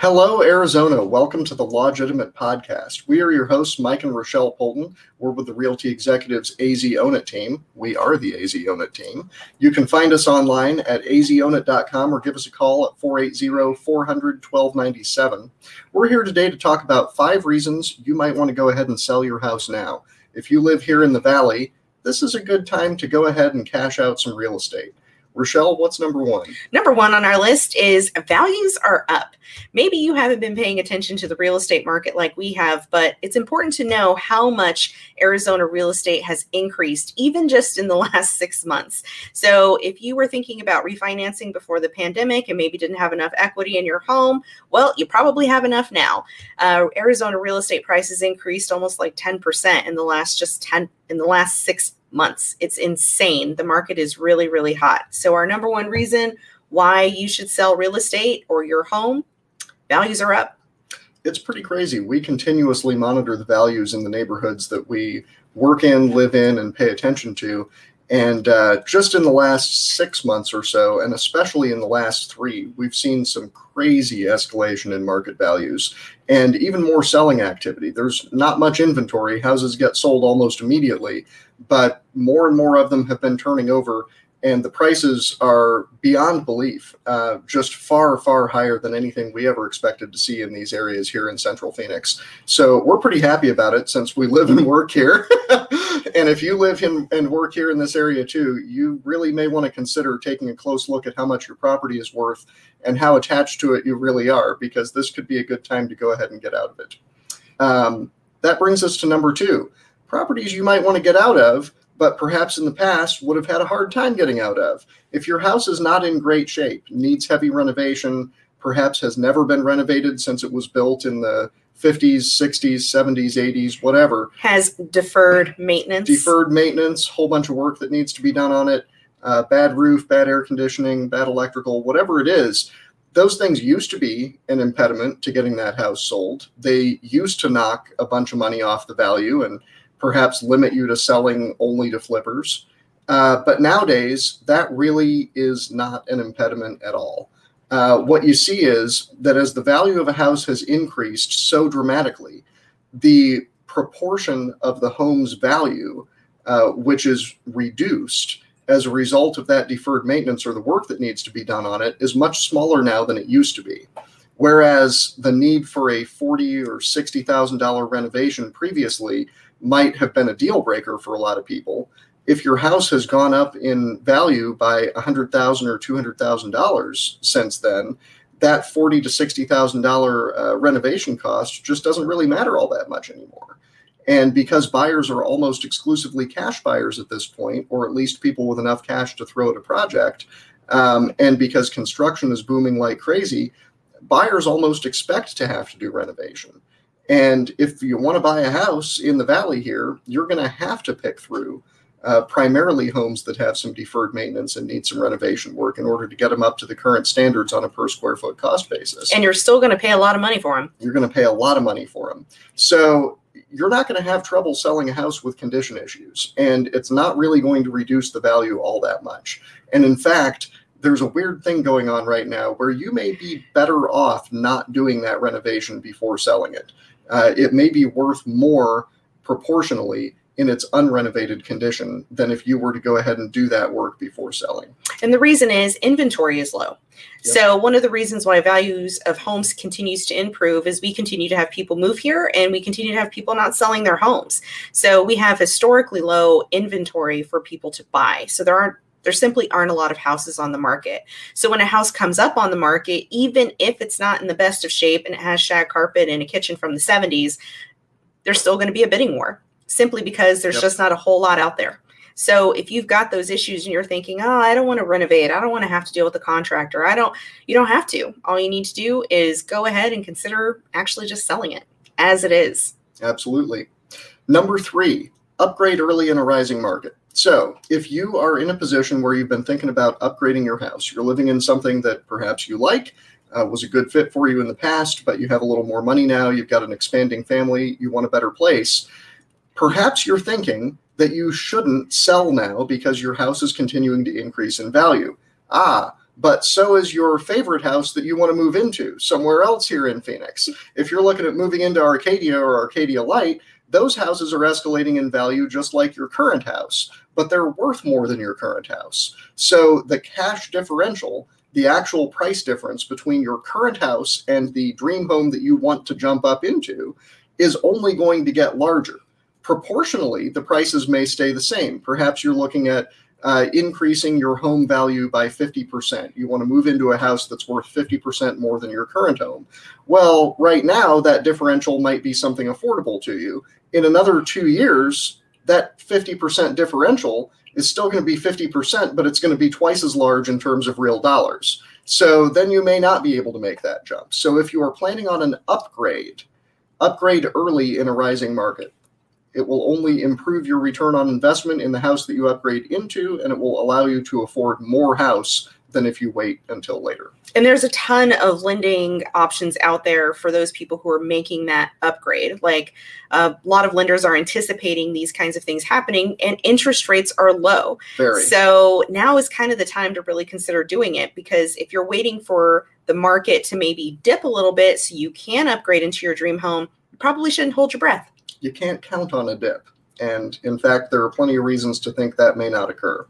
Hello, Arizona. Welcome to the Legitimate Podcast. We are your hosts, Mike and Rochelle Polton. We're with the Realty Executives AZ Own It team. We are the AZ Own It team. You can find us online at azownit.com or give us a call at 480 400 1297. We're here today to talk about five reasons you might want to go ahead and sell your house now. If you live here in the Valley, this is a good time to go ahead and cash out some real estate. Rochelle, what's number one? Number one on our list is values are up. Maybe you haven't been paying attention to the real estate market like we have, but it's important to know how much Arizona real estate has increased, even just in the last six months. So, if you were thinking about refinancing before the pandemic and maybe didn't have enough equity in your home, well, you probably have enough now. Uh, Arizona real estate prices increased almost like 10% in the last just 10 in the last six months. It's insane. The market is really, really hot. So, our number one reason why you should sell real estate or your home values are up. It's pretty crazy. We continuously monitor the values in the neighborhoods that we work in, live in, and pay attention to. And uh, just in the last six months or so, and especially in the last three, we've seen some crazy escalation in market values and even more selling activity. There's not much inventory. Houses get sold almost immediately, but more and more of them have been turning over and the prices are beyond belief, uh, just far, far higher than anything we ever expected to see in these areas here in Central Phoenix. So we're pretty happy about it since we live and work here. and if you live in, and work here in this area too, you really may want to consider taking a close look at how much your property is worth and how attached to it you really are, because this could be a good time to go ahead and get out of it. Um, that brings us to number two properties you might want to get out of but perhaps in the past would have had a hard time getting out of. If your house is not in great shape, needs heavy renovation, perhaps has never been renovated since it was built in the 50s, 60s, 70s, 80s, whatever. Has deferred maintenance. Deferred maintenance, whole bunch of work that needs to be done on it. Uh, bad roof, bad air conditioning, bad electrical, whatever it is. Those things used to be an impediment to getting that house sold. They used to knock a bunch of money off the value and perhaps limit you to selling only to flippers. Uh, but nowadays, that really is not an impediment at all. Uh, what you see is that as the value of a house has increased so dramatically, the proportion of the home's value, uh, which is reduced as a result of that deferred maintenance or the work that needs to be done on it, is much smaller now than it used to be. Whereas the need for a forty or sixty thousand dollar renovation previously might have been a deal breaker for a lot of people. If your house has gone up in value by a hundred thousand or two hundred thousand dollars since then, that forty to sixty thousand uh, renovation cost just doesn't really matter all that much anymore. And because buyers are almost exclusively cash buyers at this point, or at least people with enough cash to throw at a project, um, and because construction is booming like crazy, buyers almost expect to have to do renovation. And if you want to buy a house in the valley here, you're going to have to pick through uh, primarily homes that have some deferred maintenance and need some renovation work in order to get them up to the current standards on a per square foot cost basis. And you're still going to pay a lot of money for them. You're going to pay a lot of money for them. So you're not going to have trouble selling a house with condition issues. And it's not really going to reduce the value all that much. And in fact, there's a weird thing going on right now where you may be better off not doing that renovation before selling it uh, it may be worth more proportionally in its unrenovated condition than if you were to go ahead and do that work before selling. And the reason is inventory is low. Yep. So one of the reasons why values of homes continues to improve is we continue to have people move here and we continue to have people not selling their homes. So we have historically low inventory for people to buy. So there aren't there simply aren't a lot of houses on the market. So when a house comes up on the market, even if it's not in the best of shape and it has shag carpet and a kitchen from the 70s, there's still going to be a bidding war simply because there's yep. just not a whole lot out there. So if you've got those issues and you're thinking, "Oh, I don't want to renovate. I don't want to have to deal with the contractor." I don't you don't have to. All you need to do is go ahead and consider actually just selling it as it is. Absolutely. Number 3, upgrade early in a rising market. So, if you are in a position where you've been thinking about upgrading your house, you're living in something that perhaps you like, uh, was a good fit for you in the past, but you have a little more money now, you've got an expanding family, you want a better place, perhaps you're thinking that you shouldn't sell now because your house is continuing to increase in value. Ah, but so is your favorite house that you want to move into somewhere else here in Phoenix. If you're looking at moving into Arcadia or Arcadia Lite, those houses are escalating in value just like your current house, but they're worth more than your current house. So the cash differential, the actual price difference between your current house and the dream home that you want to jump up into, is only going to get larger. Proportionally, the prices may stay the same. Perhaps you're looking at uh, increasing your home value by 50%. You want to move into a house that's worth 50% more than your current home. Well, right now, that differential might be something affordable to you. In another two years, that 50% differential is still going to be 50%, but it's going to be twice as large in terms of real dollars. So then you may not be able to make that jump. So if you are planning on an upgrade, upgrade early in a rising market. It will only improve your return on investment in the house that you upgrade into, and it will allow you to afford more house than if you wait until later. And there's a ton of lending options out there for those people who are making that upgrade. Like uh, a lot of lenders are anticipating these kinds of things happening, and interest rates are low. Very. So now is kind of the time to really consider doing it because if you're waiting for the market to maybe dip a little bit so you can upgrade into your dream home, you probably shouldn't hold your breath you can't count on a dip. And in fact, there are plenty of reasons to think that may not occur.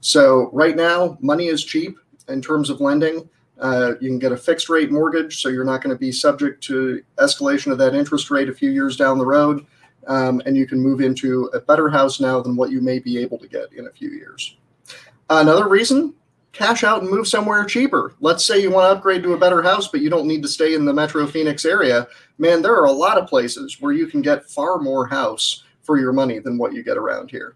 So, right now, money is cheap in terms of lending. Uh, you can get a fixed rate mortgage, so you're not going to be subject to escalation of that interest rate a few years down the road. Um, and you can move into a better house now than what you may be able to get in a few years. Another reason cash out and move somewhere cheaper. Let's say you want to upgrade to a better house, but you don't need to stay in the Metro Phoenix area. Man, there are a lot of places where you can get far more house for your money than what you get around here.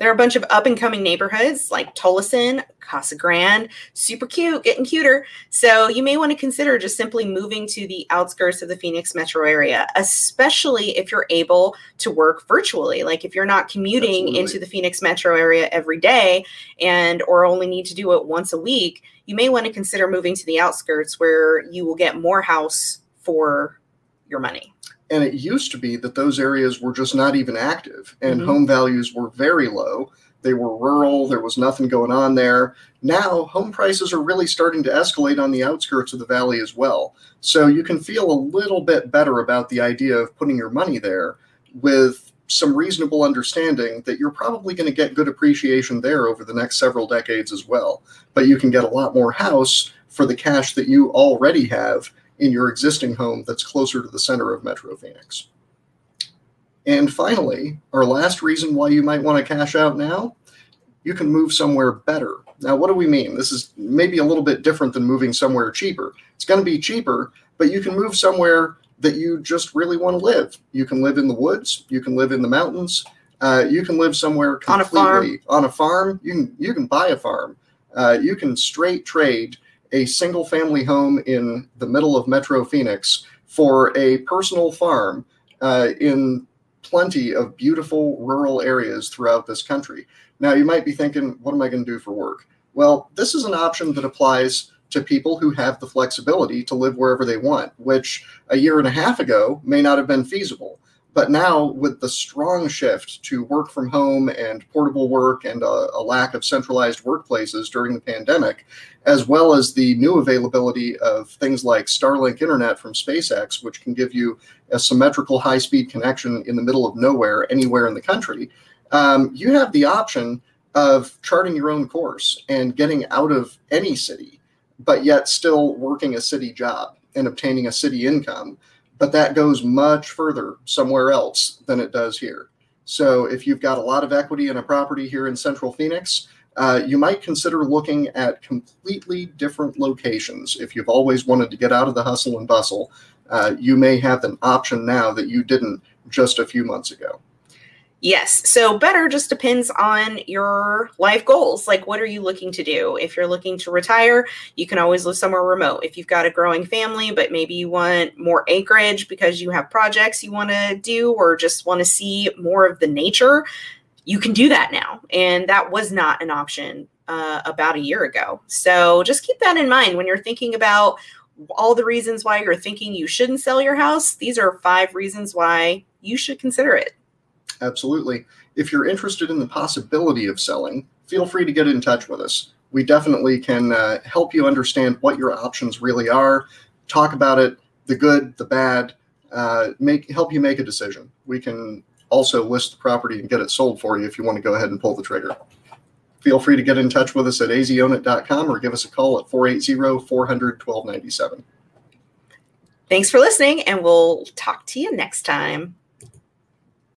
There are a bunch of up and coming neighborhoods like Tolleson, Casa Grande, super cute, getting cuter. So you may want to consider just simply moving to the outskirts of the Phoenix metro area, especially if you're able to work virtually. Like if you're not commuting Absolutely. into the Phoenix metro area every day and or only need to do it once a week, you may want to consider moving to the outskirts where you will get more house for your money. And it used to be that those areas were just not even active and mm-hmm. home values were very low. They were rural, there was nothing going on there. Now, home prices are really starting to escalate on the outskirts of the valley as well. So you can feel a little bit better about the idea of putting your money there with some reasonable understanding that you're probably going to get good appreciation there over the next several decades as well. But you can get a lot more house for the cash that you already have in your existing home that's closer to the center of Metro Phoenix. And finally, our last reason why you might want to cash out now, you can move somewhere better. Now, what do we mean? This is maybe a little bit different than moving somewhere cheaper. It's going to be cheaper, but you can move somewhere that you just really want to live. You can live in the woods, you can live in the mountains, uh, you can live somewhere completely on a farm. On a farm, you can you can buy a farm. Uh, you can straight trade a single family home in the middle of Metro Phoenix for a personal farm uh, in plenty of beautiful rural areas throughout this country. Now, you might be thinking, what am I going to do for work? Well, this is an option that applies to people who have the flexibility to live wherever they want, which a year and a half ago may not have been feasible. But now, with the strong shift to work from home and portable work and a, a, lack of centralized workplaces during the pandemic, as well as the new availability of things like Starlink internet from SpaceX, which can give you a symmetrical high speed connection in the middle of nowhere, anywhere in the country, um, you have the option of charting your own course and getting out of any city, but yet still working a city job and obtaining a city income but that goes much further somewhere else than it does here. So if you've got a lot of equity in a property here in Central Phoenix, uh, you might consider looking at completely different locations. If you've always wanted to get out of the hustle and bustle, uh, you may have an option now that you didn't just a few months ago. Yes. So better just depends on your life goals. Like, what are you looking to do? If you're looking to retire, you can always live somewhere remote. If you've got a growing family, but maybe you want more acreage because you have projects you want to do or just want to see more of the nature, you can do that now. And that was not an option uh, about a year ago. So just keep that in mind when you're thinking about all the reasons why you're thinking you shouldn't sell your house. These are five reasons why you should consider it. Absolutely. If you're interested in the possibility of selling, feel free to get in touch with us. we definitely can uh, help you understand what your options really are, talk about it, the good, the bad, uh, make help you make a decision. We can also list the property and get it sold for you if you want to go ahead and pull the trigger. Feel free to get in touch with us at azownit.com or give us a call at 480 400 1297. Thanks for listening, and we'll talk to you next time.